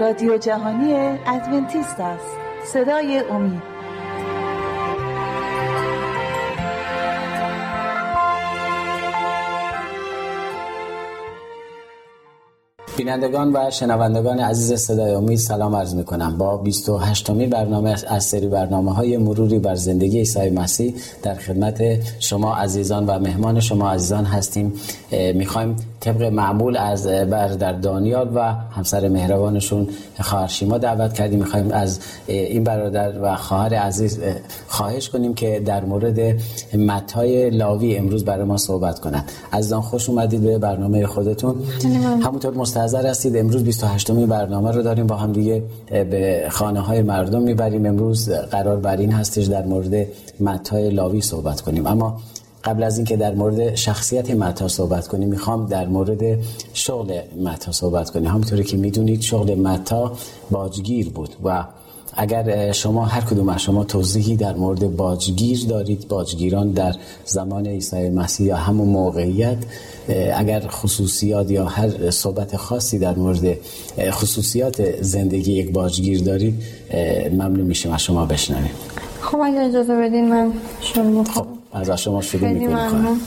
رادیو جهانی ادونتیست است. صدای امید. بینندگان و شنوندگان عزیز صدای امید سلام عرض می کنم با 28 می برنامه از سری برنامه های مروری بر زندگی عیسی مسیح در خدمت شما عزیزان و مهمان شما عزیزان هستیم. می‌خوایم طبق معمول از برادر دانیال و همسر مهربانشون خواهر شیما دعوت کردیم. می‌خوایم از این برادر و خواهر عزیز خواهش کنیم که در مورد متای لاوی امروز برای ما صحبت کنند. عزیزان خوش اومدید به برنامه خودتون. همونطور مستحضر هستید. امروز 28 می برنامه رو داریم با هم دیگه به خانه های مردم می‌بریم. امروز قرار بر این هستش در مورد متای لاوی صحبت کنیم. اما قبل از اینکه در مورد شخصیت متا صحبت کنیم می‌خوام در مورد شغل متا صحبت کنیم. همونطوری که می‌دونید شغل متا باجگیر بود و اگر شما هر کدوم از شما توضیحی در مورد باجگیر دارید باجگیران در زمان عیسی مسیح یا همون موقعیت اگر خصوصیات یا هر صحبت خاصی در مورد خصوصیات زندگی یک باجگیر دارید ممنون میشیم از شما بشنویم. خب اگر اجازه بدین من شروع خب. از شما شروع می‌کنیم.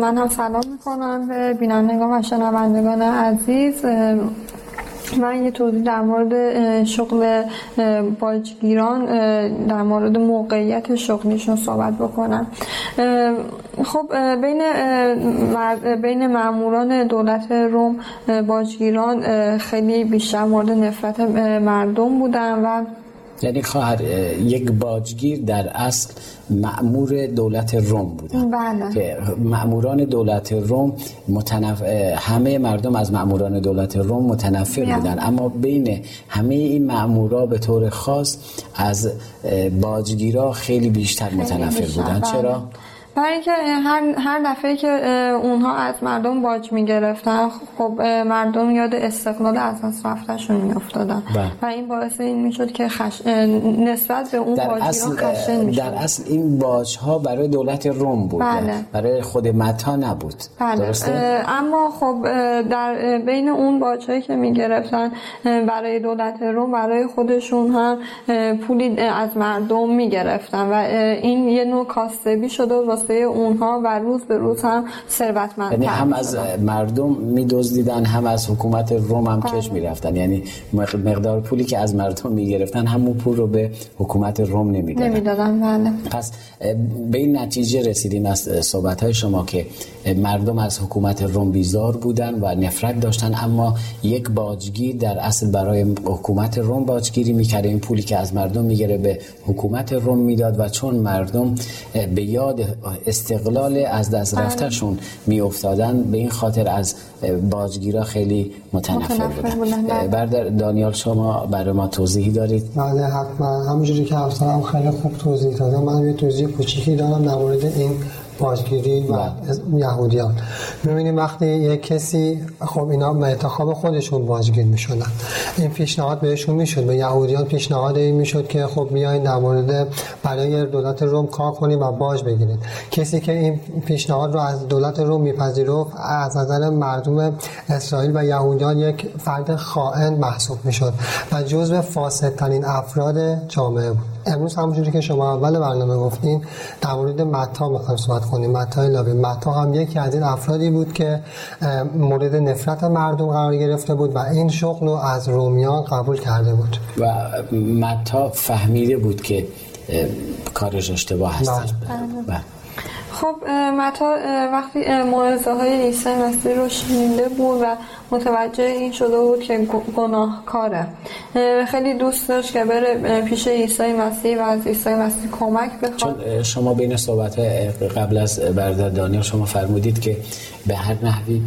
من هم سلام می‌کنم به بینندگان و شنوندگان عزیز. من یه توضیح در مورد شغل باجگیران در مورد موقعیت شغلیشون صحبت بکنم. خب بین بین ماموران دولت روم باجگیران خیلی بیشتر مورد نفرت مردم بودن و یعنی خواهر یک باجگیر در اصل معمور دولت روم بودن بله. که معموران دولت روم متنف... همه مردم از معموران دولت روم متنفر بودن اما بین همه این معمورا به طور خاص از باجگیرا خیلی بیشتر متنفر بیشتر. بودن بله. چرا؟ برای اینکه هر هر دفعه که اونها از مردم باج می‌گرفتن خب مردم یاد استقلال از از رفتشون میافتادن و این باعث این می‌شد که خش... نسبت به اون باجگیران خشن می‌شد در اصل این باج ها برای دولت روم بود بله. برای خود متا نبود بله. درسته؟ اما خب در بین اون باج هایی که می‌گرفتن برای دولت روم برای خودشون هم پولی از مردم می‌گرفتن و این یه نوع کاسبی شده واسه اونها و روز به روز هم ثروتمند یعنی هم از مردم میدزدیدن هم از حکومت روم هم کش می‌رفتن. یعنی مقدار پولی که از مردم می‌گرفتن همون پول رو به حکومت روم نمی‌دادن. نمی‌دادن بله. پس به این نتیجه رسیدیم از صحبت های شما که مردم از حکومت روم بیزار بودن و نفرت داشتن. اما یک باجگیر در اصل برای حکومت روم باجگیری می‌کرد. این پولی که از مردم می‌گیره به حکومت روم می‌داد و چون مردم به یاد استقلال از دست رفتهشون می افتادن به این خاطر از باجگیرا خیلی متنفر بودن. بردر دانیال شما برای ما توضیحی دارید؟ بله حتما. همونجوری که همسرم خیلی خوب توضیح دادم. من یه توضیح کوچیکی دارم در مورد این باجگیری و یهودیان. می‌بینیم وقتی یک کسی خب اینا به انتخاب خودشون باجگیر می‌شدن. این پیشنهاد بهشون می‌شد. به یهودیان پیشنهاد این می‌شد که خب بیاین در مورد برای دولت روم کار کنیم و باج بگیرید. کسی که این پیشنهاد رو از دولت روم میپذیرفت از نظر مردم اسرائیل و یهودیان یک فرد خائن محسوب می‌شد و جزو فاسدترین افراد جامعه بود. امروز همونجوری که شما اول برنامه گفتین در مورد متا می‌خوایم صحبت کنیم. متا لاوی متا هم یکی از این افرادی بود که مورد نفرت مردم قرار گرفته بود و این شغل رو از رومیان قبول کرده بود. و متا فهمیده بود که کارش اشتباه هست بله. خب متا وقتی موعظه های عیسی مسیح رو شنیده بود و متوجه این شده بود که گناهکاره. خیلی دوست داشت که بره پیش عیسی مسیح و از عیسی مسیح کمک بخواد. چون شما بین صحبت قبل از برادر دانیال شما فرمودید که به هر نحوی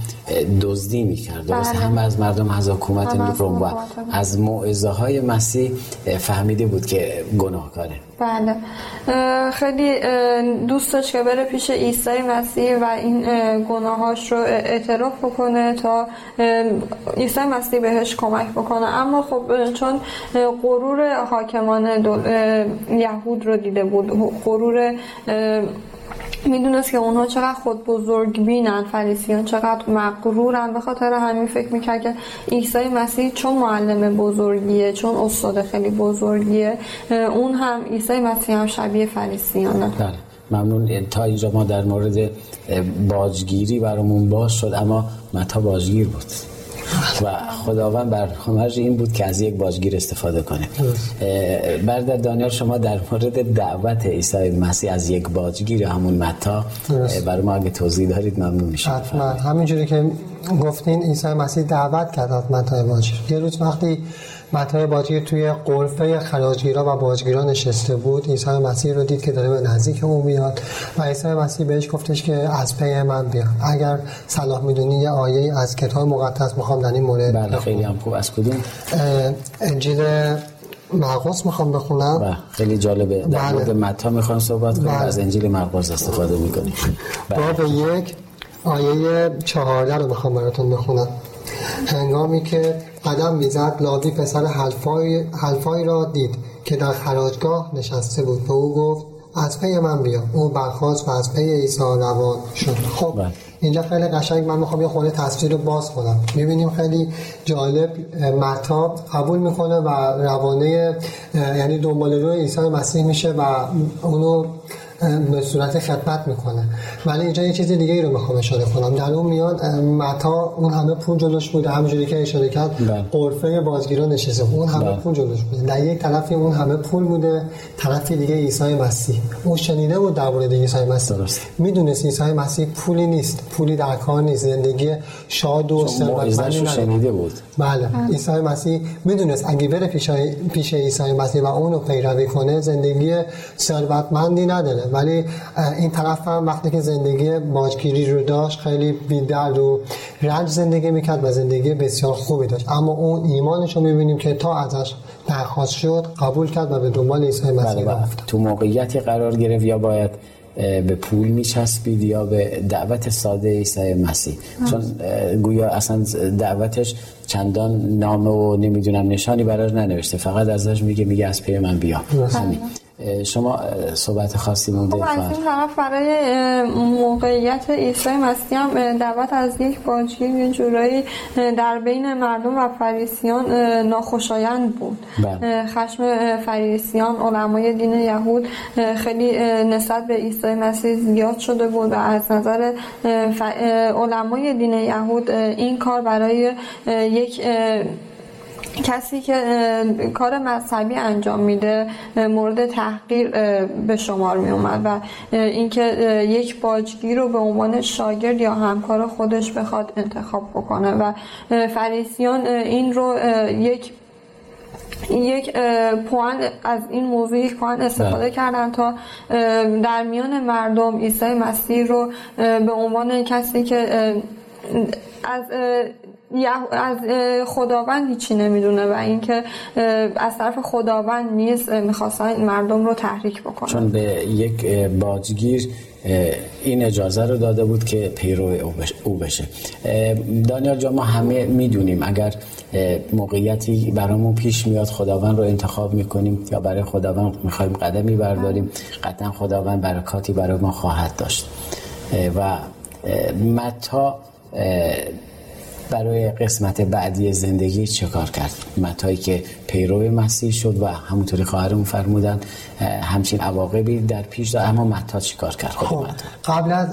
دزدی می‌کرد. درست هم از مردم از حکومت روم و از موعظه های مسیح فهمیده بود که گناهکاره. بله. خیلی دوست داشت که بره پیش عیسی مسیح و این گناهاش رو اعتراف بکنه تا عیسی مسیح بهش کمک بکنه. اما خب چون غرور حاکمان یهود رو دیده بود غرور می‌دونست که اونها چقدر خود بزرگ بینن فریسیان چقدر مقرورن به خاطر همین فکر می‌کرد که عیسی مسیح چون معلم بزرگیه چون استاد خیلی بزرگیه اون هم عیسی مسیح هم شبیه فریسیانه. بله ممنون. تا اینجا ما در مورد باجگیری برامون باز شد اما متا باجگیر بود. و خداوند بر این بود که از یک باجگیر استفاده کنه. برادر دانیال شما در مورد دعوت عیسی مسیح از یک باجگیر همون متا برای ما اگه توضیح دارید ممنون میشم. حتما. همینجوری که گفتین عیسی مسیح دعوت کرد از متا باجگیر یه روز وقتی متای باجگیر توی قرفه خراجگیرا و باجگیرا نشسته بود. عیسی مسیح رو دید که داره به نزدیک اون میاد و عیسی مسیح بهش گفتش که از پی من بیا. اگر صلاح می‌دونی یه آیه از کتاب مقدس می‌خوام در این مورد بله خیلی هم خوب. از کدوم؟ انجیل مرقس می‌خوام بخونم. بله خیلی جالبه. در بله. مورد متا می‌خوام صحبت کنیم. بله. از انجیل مرقس استفاده می‌کنیم. بله. باب یک آیه چهارده رو می‌خوام براتون بخونم. هنگامی که قدم می‌زد لاوی پسر حلفای, حلفای را دید که در خراجگاه نشسته بود. و او گفت از پی من بیا. او برخواست و از پی عیسی روان شد. خب بله. اینجا خیلی قشنگ من می‌خوام یه خورده تصویر رو باز کنم. می‌بینیم خیلی جالب متا قبول می‌کنه و روانه یعنی دنبال روی عیسی مسیح میشه و اونو به صورت خدمت می‌کنه. ولی اینجا یه چیز دیگه ای رو می‌خوام اشاره کنم. در اون میاد متا اون همه پول جلوش بوده همونجوری که اشاره کرد بله. قرفه بازگیرا نشسته. اون همه بله. پول جلوش بوده. در یک طرفی اون همه پول بوده طرفی دیگه عیسی مسیح. اون شنیده بود در مورد عیسی مسیح. می‌دونست عیسی مسیح پولی نیست. پولی در کار نیست. زندگی شاد و ثروتمندی شنیده بود. بله. عیسی مسیح می‌دونست اگه بره پیش پیش عیسی مسیح و اونو پیروی کنه زندگی ثروتمندی نداره. ولی این طرف هم وقتی که زندگی باجگیری رو داشت خیلی بیدرد و رنج زندگی می‌کرد و زندگی بسیار خوبی داشت. اما اون ایمانش رو می‌بینیم که تا ازش درخواست شد قبول کرد و به دنبال عیسی مسیح بله, بله. تو موقعیتی قرار گرفت یا باید به پول میچسبید یا به دعوت ساده عیسی مسیح؟ چون گویا اصلا دعوتش چندان نامه و نمی‌دونم نشانی براش ننوشته. فقط ازش میگه میگه از پی من بیا. شما صحبت خاصی مونده خب از این طرف برای موقعیت عیسی مسیح هم دعوت از یک باجگیر یه جورایی در بین مردم و فریسیان ناخوشایند بود بله. خشم فریسیان علمای دین یهود خیلی نسبت به عیسی مسیح زیاد شده بود و از نظر علمای دین یهود این کار برای یک کسی که کار مذهبی انجام میده مورد تحقیر به شمار می اومد و اینکه یک باجگیر رو به عنوان شاگرد یا همکار خودش بخواد انتخاب بکنه و فریسیان این رو یک یک پوان از این موضوع یک پوان استفاده. کردن تا در میان مردم عیسی مسیح رو به عنوان کسی که از از خداوند هیچی نمی‌دونه و اینکه از طرف خداوند نیست می‌خواستن مردم رو تحریک بکنه چون به یک باجگیر این اجازه رو داده بود که پیرو او بشه. دانیال جا ما همه می‌دونیم اگر موقعیتی برامون پیش میاد خداوند رو انتخاب می‌کنیم یا برای خداوند می‌خوایم قدمی برداریم قطعا خداوند برکاتی برای ما خواهد داشت. و متا برای قسمت بعدی زندگی چه کار کرد؟ متایی که پیرو مسیح شد و همونطوری خواهرمون فرمودن همچین عواقبی در پیش داره اما متا چی کار کرد؟ خب قبل از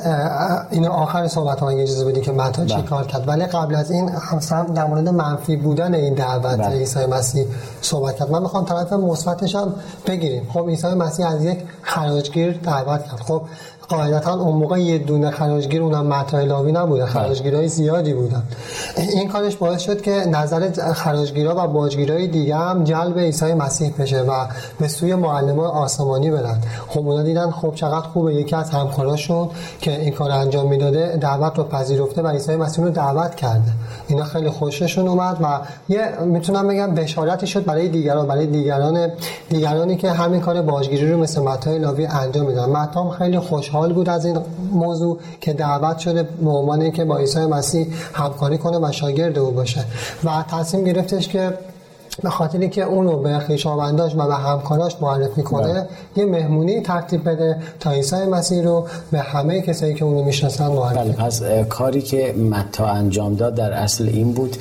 این آخر صحبت ها اجازه بدی که متا چی بله. کار کرد. ولی قبل از این هم در مورد منفی بودن این دعوت بله. عیسی مسیح صحبت کرد. من می‌خوام طرف مثبتش هم بگیریم. خب عیسی مسیح از یک خراجگیر دعوت کرد. خب قاعدتا اون موقع یه دونه خراجگیر اونم متای لاوی نبوده خراجگیرای زیادی بودن. این کارش باعث شد که نظر خراجگیرا و باجگیرای دیگه هم جلب عیسی مسیح بشه و به سوی معلم آسمانی برن. خب اونا دیدن خب چقدر خوبه یکی از همکاراشون که این کار انجام می‌داده دعوت رو پذیرفته و عیسی مسیح رو دعوت کرده. اینا خیلی خوششون اومد و یه می‌تونم بگم بشارتی شد برای دیگران برای دیگران دیگرانی که همین کار باجگیری رو مثل متای لاوی انجام میدن. متام خیلی خوش خوشحال بود از این موضوع که دعوت شده به عنوان که با عیسی مسیح همکاری کنه و شاگرد او باشه و تصمیم گرفتش که به خاطری که اونو به خویشاونداش و به همکاراش معرفی کنه بله. یه مهمونی ترتیب بده تا عیسی مسیح رو به همه کسایی که اونو می‌شناسن معرفی بله پس کاری که متا انجام داد در اصل این بود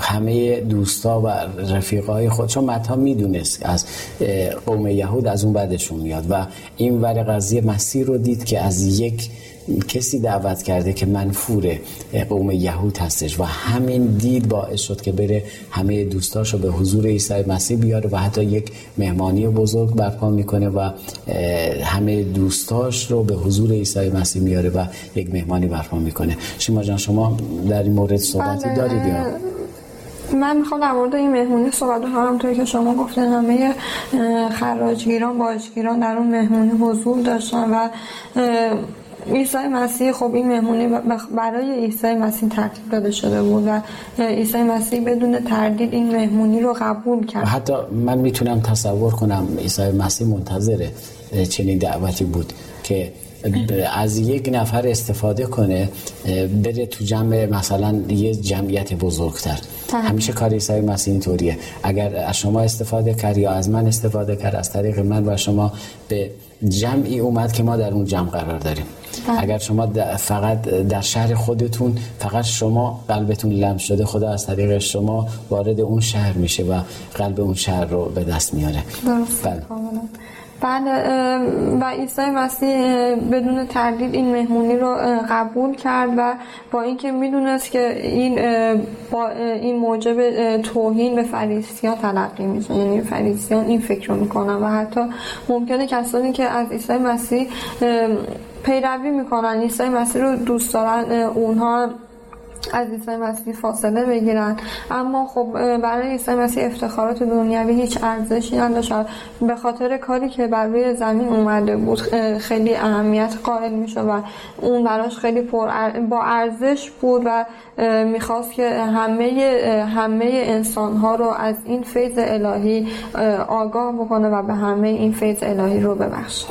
همه دوستا و رفیقای خود چون متا می‌دونست از قوم یهود از اون بعدشون میاد و این ور قضیه مسیر رو دید که از یک کسی دعوت کرده که منفور قوم یهود هستش و همین دید باعث شد که بره همه دوستاشو به حضور عیسی مسیح بیاره و حتی یک مهمانی بزرگ برپا می‌کنه و همه دوستاش رو به حضور عیسی مسیح میاره و یک مهمانی برپا می‌کنه شما جان شما در این مورد صحبتی بله. دارید یا من می‌خوام در مورد این مهمونی صحبت کنم همونطوری که شما گفتین همه خراجگیران باجگیران در اون مهمونی حضور داشتن و عیسی مسیح خب این مهمونی برای عیسی مسیح ترتیب داده شده بود و عیسی مسیح بدون تردید این مهمونی رو قبول کرد. حتی من می‌تونم تصور کنم عیسی مسیح منتظر چنین دعوتی بود که از یک نفر استفاده کنه بره تو جمع مثلا یه جمعیت بزرگتر. همیشه کار عیسی مسیح اینطوریه. اگر از شما استفاده کرد یا از من استفاده کرد از طریق من و شما به جمعی اومد که ما در اون جمع قرار داریم. بله. اگر شما فقط در شهر خودتون فقط شما قلبتون لمس شده خدا از طریق شما وارد اون شهر میشه و قلب اون شهر رو به دست میاره. بله. بعد و عیسی مسیح بدون تردید این مهمونی رو قبول کرد و با اینکه می‌دونست که این با این موجب توهین به فریسیان تلقی میشه. یعنی فریسیان این فکر رو می‌کنن و حتی ممکنه کسانی که از عیسی مسیح پیروی می‌کنن عیسی مسیح رو دوست دارن اونها از عیسی مسیح فاصله بگیرن اما خب برای عیسی مسیح افتخارات دنیوی هیچ ارزشی نداشت به خاطر کاری که بر روی زمین اومده بود خیلی اهمیت قائل میشه و اون براش خیلی پر با ارزش بود و می‌خواست که همه همه انسان ها رو از این فیض الهی آگاه بکنه و به همه این فیض الهی رو ببخشه.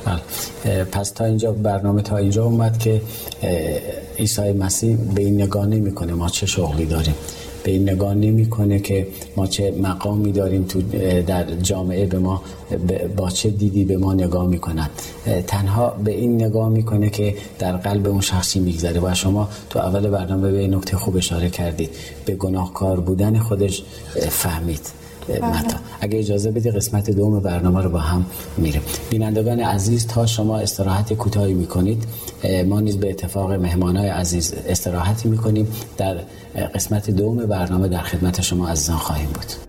پس تا اینجا برنامه تا اینجا اومد که عیسی مسیح به این نگاه نمی‌کنه ما چه شغلی داریم. به این نگاه نمی‌کنه که ما چه مقامی داریم تو در جامعه به ما با چه دیدی به ما نگاه می‌کنن تنها به این نگاه می‌کنه که در قلب اون شخصی میگذره و شما تو اول برنامه به نکته خوب اشاره کردید. به گناهکار بودن خودش فهمید. متا اگه اجازه بدی قسمت دوم برنامه رو با هم میریم. بینندگان عزیز تا شما استراحت کوتاهی می‌کنید ما نیز به اتفاق مهمانای عزیز استراحتی می‌کنیم. در قسمت دوم برنامه در خدمت شما عزیزان خواهیم بود.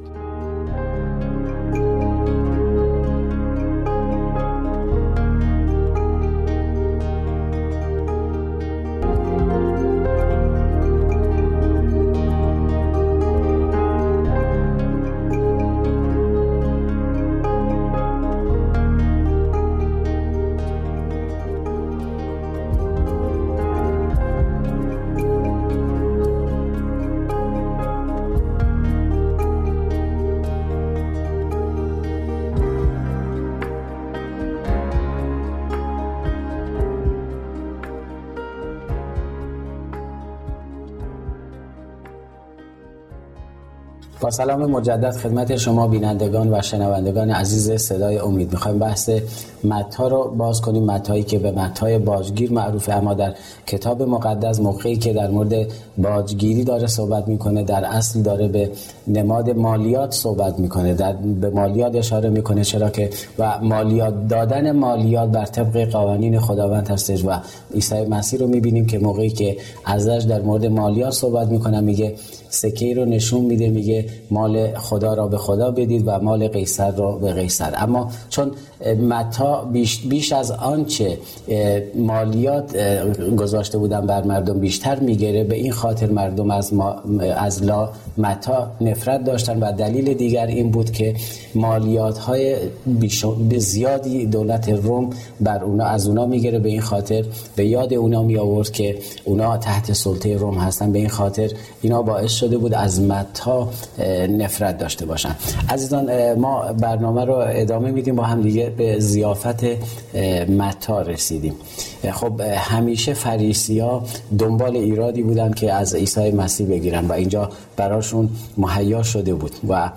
سلام مجدد خدمت شما بینندگان و شنوندگان عزیز صدای امید. می‌خوایم بحث متا رو باز کنیم متایی که به متای باجگیر معروفه اما در کتاب مقدس موقعی که در مورد باجگیری داره صحبت می‌کنه در اصل داره به نماد مالیات صحبت می‌کنه. در به مالیات اشاره می‌کنه چرا که و مالیات دادن مالیات بر طبق قوانین خداوند هستش. و عیسی مسیح رو می‌بینیم که موقعی که ازش در مورد مالیات صحبت می‌کنه میگه سکه رو نشون میده میگه مال خدا را به خدا بدید و مال قیصر را به قیصر. اما چون متا بیش, بیش از آنچه مالیات گذاشته بودن بر مردم بیشتر می‌گیره به این خاطر مردم از, از لا متا نفرت داشتن و دلیل دیگر این بود که مالیات های به زیادی دولت روم بر اونا از اونا می‌گیره. به این خاطر به یاد اونا می آورد که اونا تحت سلطه روم هستن. به این خاطر اینا باعث شده بود از متا نفرت داشته باشن. عزیزان ما برنامه رو ادامه میدیم با هم دیگه به زیافت متا رسیدیم. خب همیشه فریسی ها دنبال ایرادی بودن که از عیسی مسیح بگیرن و اینجا براشون مهیا شده بود و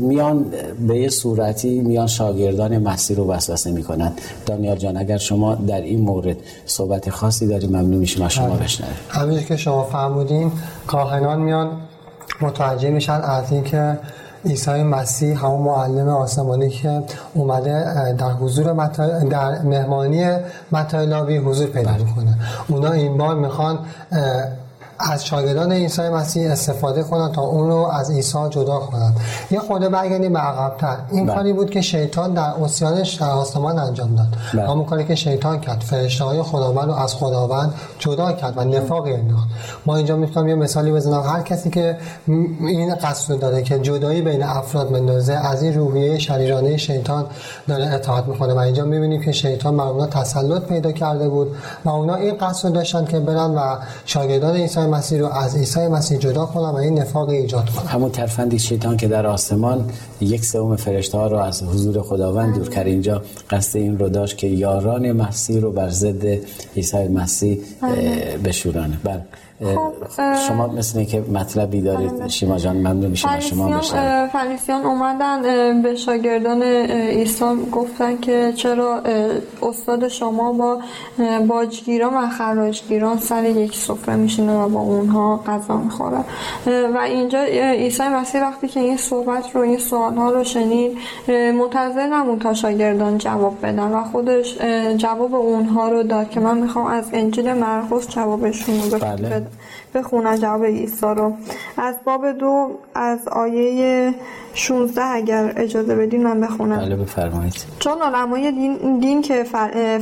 میان به یه صورتی میان شاگردان مسیح رو وسوسه می‌کنن. دانیال جان اگر شما در این مورد صحبت خاصی داری ممنون میشیم از شما بله. بشنویم. همینجور که شما فهمودین کاهنان میان متوجه میشن از اینکه عیسی مسیح همون معلم آسمانی که اومده در حضور در مهمانی متای حضور پیدا می‌کنه. اونا این بار می‌خوان از شاگردان عیسی مسیح استفاده کنند تا اون رو از عیسی جدا کنند. یه خورده برگردیم به عقبتر. این بله. کاری بود که شیطان در اسیانش در آسمان انجام داد. بله. همون کاری که شیطان کرد. فرشته های خداوند رو از خداوند جدا کرد و نفاق انداخت. ما اینجا می‌تونم یه مثالی بزنم. هر کسی که این قصد داره که جدایی بین افراد بندازه از این روحیه شریرانه شیطان داره اطاعت می‌کنه و اینجا می‌بینیم که شیطان بر اونا تسلط پیدا کرده بود و اونا این قصد داشتن که برن و شاگردان عیسی مسیح رو از عیسی مسیح جدا کنم و این نفاق ایجاد کنم. همون ترفندی شیطان که در آسمان یک سوم فرشته ها رو از حضور خداوند دور کرد. اینجا قصد این رو داشت که یاران مسیح رو بر ضد عیسی مسیح. بشورانه. بله. خب شما مثل که مطلبی دارید بله. شیما جان ممنون میشم شما فریسیان اومدن به شاگردان عیسی گفتن که چرا استاد شما با باجگیران و خراجگیران سر یک سفره میشینه و با اونها غذا می‌خوره و اینجا عیسی مسیح وقتی که این صحبت رو این سوال ها رو شنید منتظر نمون تا شاگردان جواب بدن و خودش جواب اونها رو داد که من می‌خوام از انجیل مرقس جوابشون رو بله. بخونن جواب عیسی رو. از باب دو از آیه 16 اگر اجازه بدین من بخونم. بله بفرمایید. چون علمای دین, دین که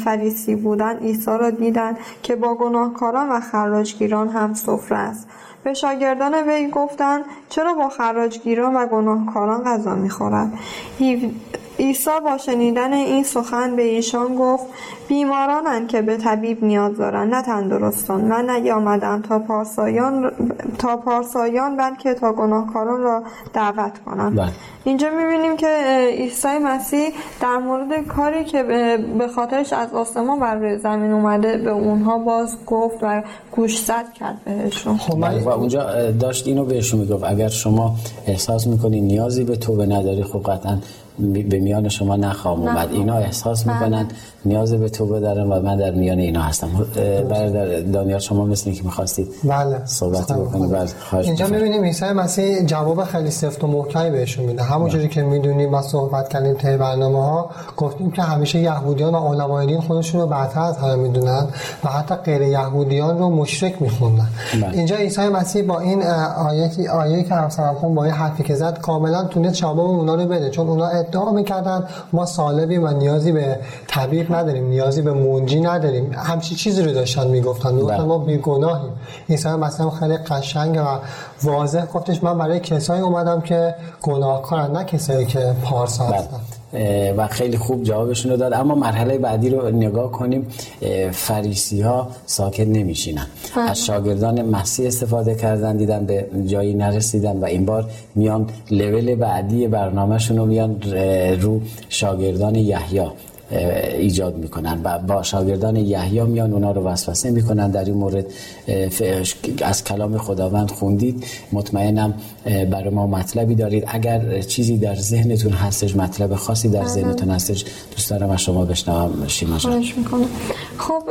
فریسی بودن عیسی را دیدن که با گناهکاران و خراجگیران هم سفره است. به شاگردان وی گفتند چرا با خراجگیران و گناهکاران غذا می‌خورد؟ عیسی با شنیدن این سخن به ایشان گفت بیمارانند که به طبیب نیاز دارند نه تندرستان و نیامدند تا پارسایان تا پارسایان بلکه تا گناهکاران را دعوت کنند بله. اینجا می‌بینیم که عیسی مسیح در مورد کاری که به خاطرش از آسمان بر روی زمین اومده به اونها باز گفت و گوشزد کرد بهشون خب و اونجا داشت اینو بهشون می‌گفت اگر شما احساس می‌کنی نیازی به توبه نداری خب قطعا به میان شما نخواهم اومد. اینا احساس بله. می‌کنن نیاز به توبه دارن و من در میان اینا هستم. برادر دانیال شما مثل که می‌خواستید بله. صحبت بکنید بعد اینجا می‌بینیم عیسی مسیح جواب خیلی سفت و محکمی بهشون میده. همونجوری بله. که می‌دونیم ما صحبت کردیم ته برنامه ها گفتیم که همیشه یهودیان و علمای دین خودشون رو برتر از همه می‌دونن و حتی غیر یهودیان رو مشرک میخوندن. بله. اینجا عیسی مسیح با این آیه آیه که همسرم با این حرفی که زد کاملا تونست جواب اونا رو بده چون اونا ادعا می‌کردن ما سالبیم و نیازی به طبیب نداریم نیازی به منجی نداریم. همچی چیزی رو داشتن می‌گفتن. می‌گفتن بله. ما بیگناهیم. عیسی مثلا خیلی قشنگ و واضح. گفتش من برای کسایی اومدم که گناهکارن نه کسایی که پارسا بله. هستن. و خیلی خوب جوابشون رو داد. اما مرحله بعدی رو نگاه کنیم. فریسی ها ساکت نمیشینن. از شاگردان مسیح استفاده کردن دیدن به جایی نرسیدن و این بار میان لول بعدی برنامهشون رو میان رو شاگردان یحیی. ایجاد می‌کنن و با شاگردان یحیی میان اونا رو وسوسه می‌کنن در این مورد از کلام خداوند خوندید. مطمئنم برای ما مطلبی دارید. اگر چیزی در ذهنتون هستش مطلب خاصی در بله. ذهنتون هستش دوست دارم از شما بشنوم. شیما جان. خب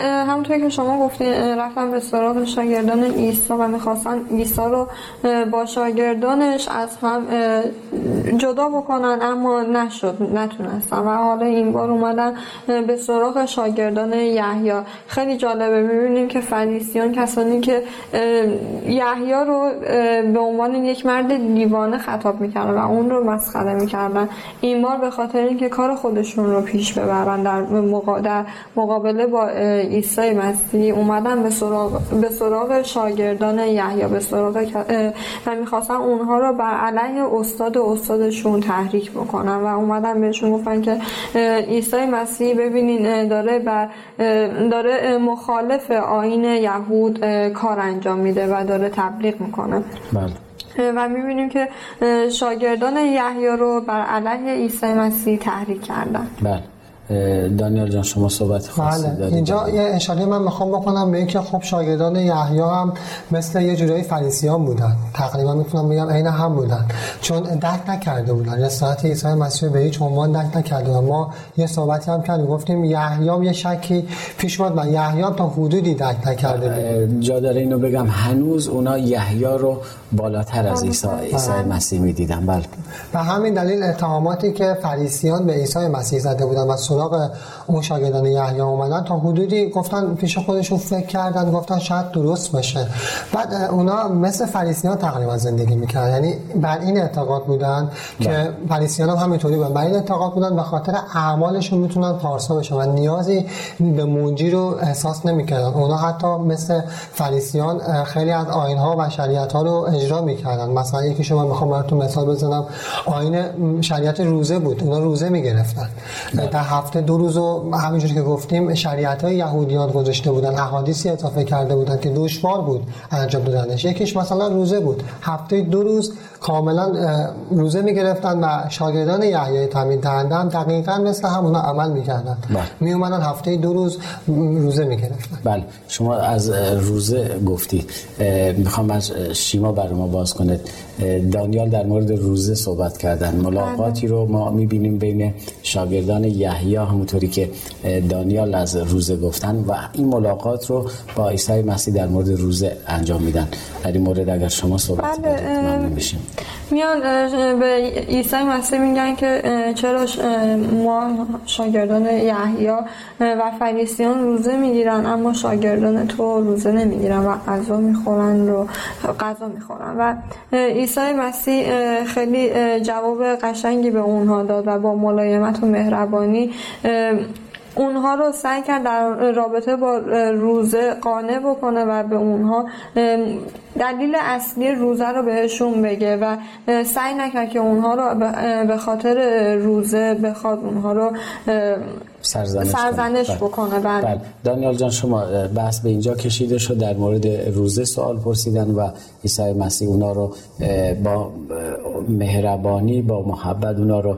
همونطور که شما گفتین رفتم به سراغ شاگردان عیسی و می‌خواستن عیسی رو با شاگردانش از هم جدا بکنن اما نشد نتونستن. و حالا این بار اومدن به سراغ شاگردان یحیی. خیلی جالبه. می‌بینیم که فریسیان کسانی که یحیی رو به عنوان یک مرد دیوانه خطاب می‌کردن و اون رو مسخره می‌کردن. این بار به خاطر اینکه کار خودشون رو پیش ببرن در, در مقابله با عیسی مسیح اومدن به سراغ, به سراغ شاگردان یحیی به سراغ و می‌خواستن اونها رو بر علیه استاد استادشون تحریک بکنن و اومدن بهشون گفتن که عیسی مسیح ببینین داره بر داره مخالف آین یهود کار انجام میده و داره تبلیغ می‌کنه. بله. و می‌بینیم که شاگردان یحیی رو بر علیه عیسی مسیح تحریک کردن. بله. دانیال جان شما صحبت خاصی بله. دارید. اینجا یه اشاره من می‌خوام بکنم به اینکه خب شاگردان یحیی هم مثل یه جورایی فریسیان بودن. تقریبا می‌تونم بگم عین هم بودن. چون درک نکرده بودن. رسالت عیسی مسیح به هیچ عنوان درک نکرده و ما یه صحبتی هم کردیم. گفتیم یحیی یه شکی پیش اومد. و یحیی تا حدودی درک نکرده بود. جا داره اینو بگم. هنوز اونا یحیی رو بالاتر از عیسی عیسی مسیح می‌دیدن. بله. و همین دلیل اتهاماتی که فریسیان به عیسی مسیح زده بودن و سراغ اون شاگردان یحیی اومدن تا حدودی گفتن پیش خودشون فکر کردن گفتن شاید درست باشه. بعد اونا مثل فریسیان تقریبا زندگی می‌کردن. یعنی بر این اعتقاد بودن که بله. فریسیان هم همینطوری بودن. بر این اعتقاد بودن به خاطر اعمالشون می‌تونن پارسا بشن و نیازی به منجی رو احساس نمی‌کردن. اونا حتی مثل فریسیان خیلی از آینها و شریعت ها رو اجرا می‌کردن. مثلا یکی شما می‌خوام براتون مثال بزنم. آین شریعت روزه بود. اونا روزه می‌گرفتن. بله. در هفته دو روز و همینجوری که گفتیم شریعت های یهودیان گذاشته بودن احادیثی اضافه کرده بودن که دشوار بود انجام دادنش. یکیش مثلا روزه بود. هفته دو روز کاملا روزه می‌گرفتن و شاگردان یحیی تامین دهنده هم دقیقا مثل همونا عمل می‌کردن. بله. می اومدن هفته دو روز روزه می‌گرفتن. بله. شما از روزه گفتید می‌خوام از شیما برای ما باز کنید. دانیال در مورد روزه صحبت کردن. ملاقاتی رو ما می‌بینیم بین شاگردان یحیی همونطوری که دانیال از روزه گفتن و این ملاقات رو با عیسی مسیح در مورد روزه انجام میدن. در این مورد اگر شما صحبت بله بشیم میان به عیسی مسیح میگن که چرا ما شاگردان یحیی و فریسیان روزه می‌گیرن اما شاگردان تو روزه نمی‌گیرن و غذا می‌خورن رو غذا می‌خورن. و عیسی مسیح خیلی جواب قشنگی به اونها داد و با ملایمت و مهربانی اونها رو سعی کرد در رابطه با روزه قانع بکنه و به اونها دلیل اصلی روزه رو بهشون بگه و سعی نکرد که اونها رو به خاطر روزه بخواد اونها رو سرزنش, سرزنش بله. بکنه بله. بله. دانیال جان شما بحث به اینجا کشیده شد در مورد روزه سوال پرسیدن و عیسی مسیح اونا رو با مهربانی با محبت اونا رو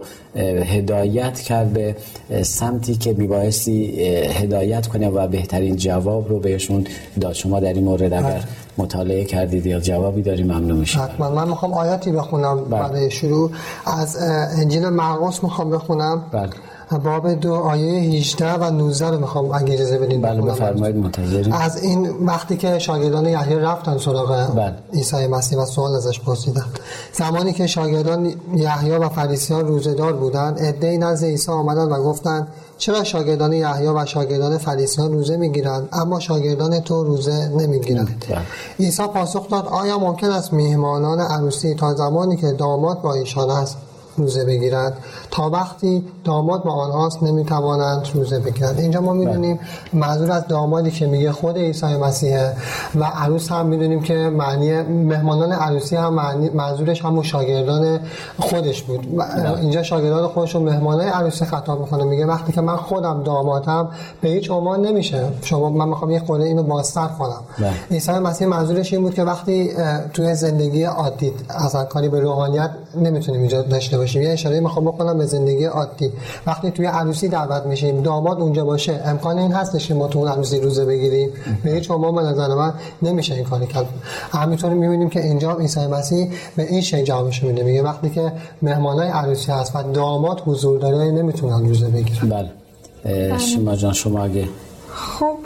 هدایت کرد به سمتی که میبایستی هدایت کنه و بهترین جواب رو بهشون داد شما در این مورد اگر بله. مطالعه کردید یا جوابی داری ممنون میشم حتما من می‌خوام آیاتی بخونم برای شروع از انجیل مرقس می‌خوام بخونم بله باب دو آیه 18 و 19 رو می‌خوام اگه اجازه بدین بله بفرمایید منتظریم. از این وقتی که شاگردان یحیی رفتن سراغ بله. عیسی مسیح و سوال ازش پرسیدن. زمانی که شاگردان یحیی و فریسیان روزه‌دار بودند عده‌ای نزد عیسی آمدند و گفتند چرا شاگردان یحیی و شاگردان فریسیان روزه می‌گیرند اما شاگردان تو روزه نمی‌گیرند؟ بله. عیسی پاسخ داد آیا ممکن است میهمانان عروسی تا زمانی که داماد با ایشان است؟ روزه بگیرند تا وقتی داماد با آنهاست نمی‌توانند روزه بگیرند. اینجا ما می‌دونیم منظور از دامادی که میگه خود عیسی مسیحه و عروس هم می‌دونیم که معنی مهمانان عروسی هم معنی منظورش همون شاگردان خودش بود. اینجا شاگردان خودش رو مهمانان عروسی خطاب می‌کنه. میگه وقتی که من خودم دامادم به هیچ عنوان نمیشه. شما من می‌خوام یه خورده اینو بازتر کنم. عیسی مسیح منظورش این بود که وقتی توی زندگی عادی از کاری به روحانیت نمی‌تونیم اینجا داشته باشیم یه اشاره می‌خوام بکنم به زندگی عادی. وقتی توی عروسی دعوت میشیم داماد اونجا باشه امکان این هستش که ما تو اون عروسی روزه بگیریم. به هیچ عنوان به نظر من نمیشه این کاری کرد. همینطور می‌بینیم که اینجا عیسی مسیح به این شکل جوابش میده. میگه وقتی که مهمانای عروسی هست و داماد حضور داره نمی‌تونن روزه بگیرن. بله. شما جان شما اگه خب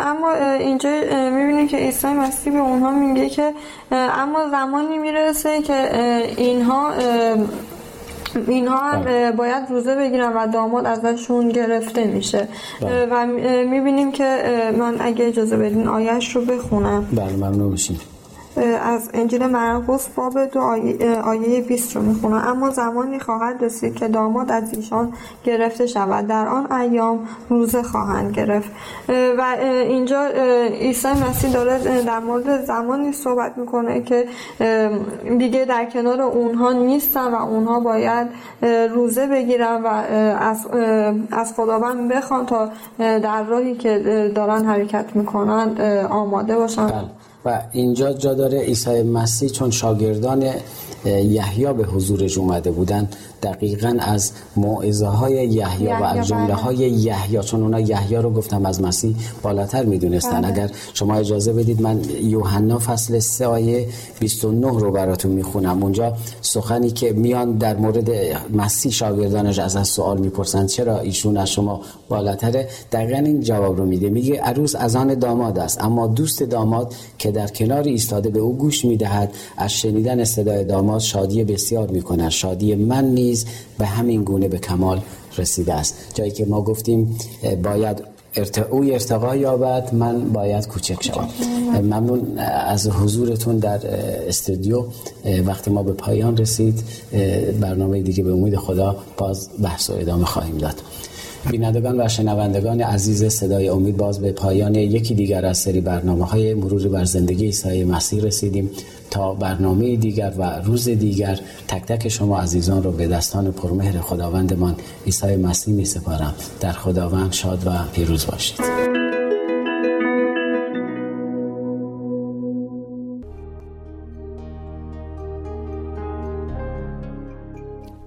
اما اینجا می‌بینیم که عیسی مسیح به اونها میگه که اما زمانی می‌رسه که اینها اینها هم. باید روزه بگیرن و داماد ازشون گرفته میشه بله. و می‌بینیم که من اگه اجازه بدین آیش رو بخونم بله ممنون میشیم از انجیل مرقس باب دو آیه, آیه 20 رو می‌خونم. اما زمانی خواهد رسید که داماد از ایشان گرفته شود. در آن ایام روزه خواهند گرفت. و اینجا عیسی مسیح داره در مورد زمانی صحبت می‌کنه که دیگه در کنار اونها نیستن و اونها باید روزه بگیرن و از, از خداوند بخوان تا در راهی که دارن حرکت می‌کنن آماده باشن. بله. و اینجا جا داره عیسی مسیح چون شاگردان یحیی به حضورش اومده بودن. دقیقا از موعظه های یحیی و از جمله های یحیی. چون اونا یحیی رو گفتم از مسیح بالاتر می‌دونستن. بله. اگر شما اجازه بدید من یوحنا فصل 3 آیه 29 رو براتون می‌خونم. اونجا سخنی که میان در مورد مسیح شاگردانش از از سوال می‌پرسن چرا ایشون از شما بالاتره؟ دقیقا این جواب رو میده. میگه عروس از آن داماد است اما دوست داماد که در کنار ایستاده به او گوش می‌دهد از شنیدن صدای داماد شادی بسیار می‌کند. شادی من نیز به همین گونه به کمال رسیده است. جایی که ما گفتیم باید ارت... او ارتقا یابد من باید کوچک شوم. ممنون. از حضورتون در استودیو. وقتی ما به پایان رسید. برنامه دیگه به امید خدا باز بحث و ادامه خواهیم داد. بینندگان و شنوندگان عزیز صدای امید باز به پایان یکی دیگر از سری برنامه های مرور بر زندگی عیسی مسیح رسیدیم. تا برنامه دیگر و روز دیگر تک تک شما عزیزان رو به دستان پرمهر خداوندمان عیسی مسیح می سپارم در خداوند شاد و پیروز باشید.